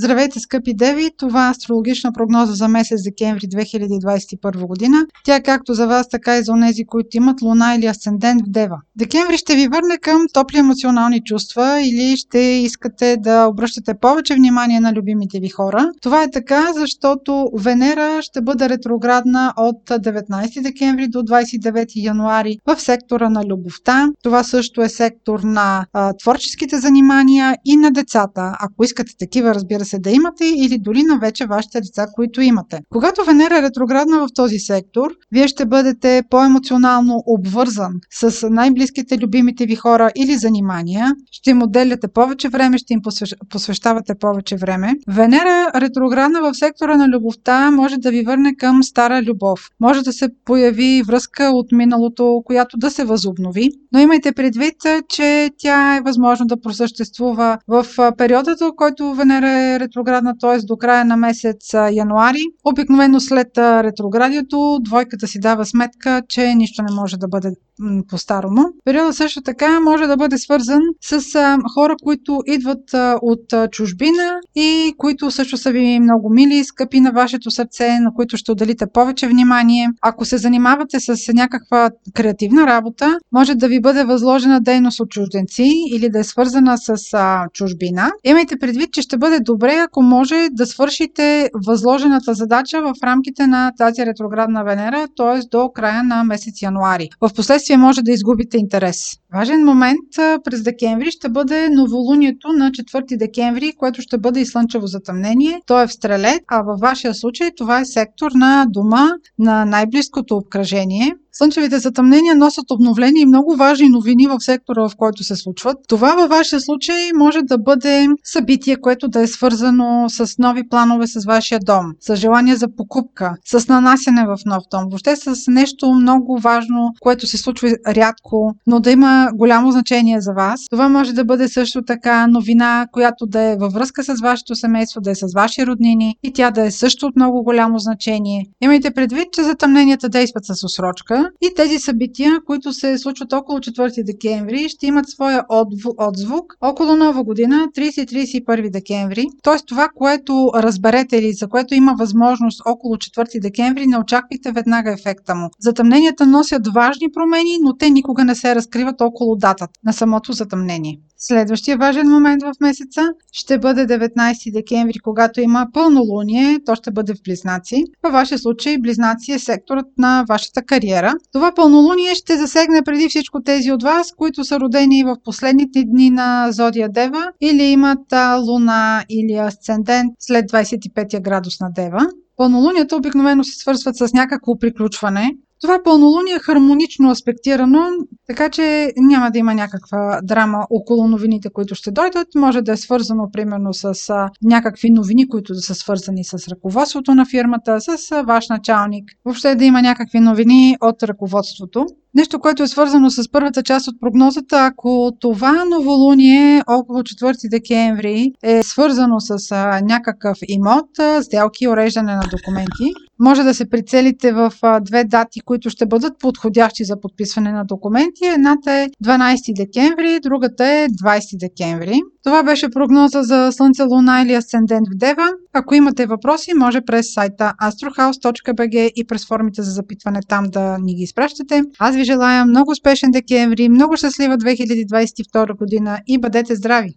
Здравейте, скъпи деви! Това е астрологична прогноза за месец декември 2021 година. Тя е както за вас, така и за онези, които имат луна или асцендент в дева. Декември ще ви върне към топли емоционални чувства или ще искате да обръщате повече внимание на любимите ви хора. Това е така, защото Венера ще бъде ретроградна от 19 декември до 29 януари в сектора на любовта. Това също е сектор на а, творческите занимания и на децата. Ако искате такива, разбира се, да имате или дори на вече вашите деца, които имате. Когато Венера е ретроградна в този сектор, вие ще бъдете по-емоционално обвързан с най-близките, любимите ви хора или занимания, ще им отделяте повече време, ще им посвещавате повече време. Венера ретроградна в сектора на любовта може да ви върне към стара любов. Може да се появи връзка от миналото, която да се възобнови, но имайте предвид, че тя е възможно да просъществува в периода, в който Венера е ретроградна, т.е. до края на месец януари. Обикновено след ретроградието двойката си дава сметка, че нищо не може да бъде по-старому. Периода също така може да бъде свързан с хора, които идват от чужбина и които също са ви много мили, скъпи на вашето сърце, на които ще отделите повече внимание. Ако се занимавате с някаква креативна работа, може да ви бъде възложена дейност от чужденци или да е свързана с чужбина. Имайте предвид, че ще бъде добре, ако може да свършите възложената задача в рамките на тази ретроградна Венера, т.е. до края на месец януари. В последствие може да изгубите интерес. Важен момент през декември ще бъде новолунието на 4 декември, което ще бъде и слънчево затъмнение. То е в Стрелет, а във вашия случай това е сектор на дома на най-близкото обкръжение. Слънчевите затъмнения носят обновления и много важни новини в сектора, в който се случват. Това във вашия случай може да бъде събитие, което да е свързано с нови планове с вашия дом, с желание за покупка, с нанасяне в нов дом, въобще с нещо много важно, което се случва рядко, но да има голямо значение за вас. Това може да бъде също така новина, която да е във връзка с вашето семейство, да е с ваши роднини и тя да е също от много голямо значение. Имайте предвид, че затъмненията действат с осрочка и тези събития, които се случват около 4 декември, ще имат своя отзвук около нова година, 30-31 декември. Тоест това, което разберете или за което има възможност около 4 декември, не очаквайте веднага ефекта му. Затъмненията носят важни промени, но те никога не се разкриват около датата на самото затъмнение. Следващия важен момент в месеца ще бъде 19 декември, когато има пълнолуние, то ще бъде в Близнаци. Във вашия случай Близнаци е секторът на вашата кариера. Това пълнолуние ще засегне преди всичко тези от вас, които са родени в последните дни на Зодия Дева или имат луна или асцендент след 25 градус на Дева. Пълнолунията обикновено се свързват с някакво приключване, това пълнолуние е хармонично аспектирано, така че няма да има някаква драма около новините, които ще дойдат. Може да е свързано примерно с някакви новини, които да са свързани с ръководството на фирмата, с ваш началник. Въобще да има някакви новини от ръководството. Нещо, което е свързано с първата част от прогнозата, ако това новолуние около 4 декември е свързано с а, някакъв имот, а, сделки, уреждане на документи, може да се прицелите в а, две дати, които ще бъдат подходящи за подписване на документи. Едната е 12 декември, другата е 20 декември. Това беше прогноза за Слънце, Луна или Асцендент в Дева. Ако имате въпроси, може през сайта astrohouse.bg и през формите за запитване там да ни ги изпращате. Аз ви желая много успешен декември, много щастлива 2022 година и бъдете здрави!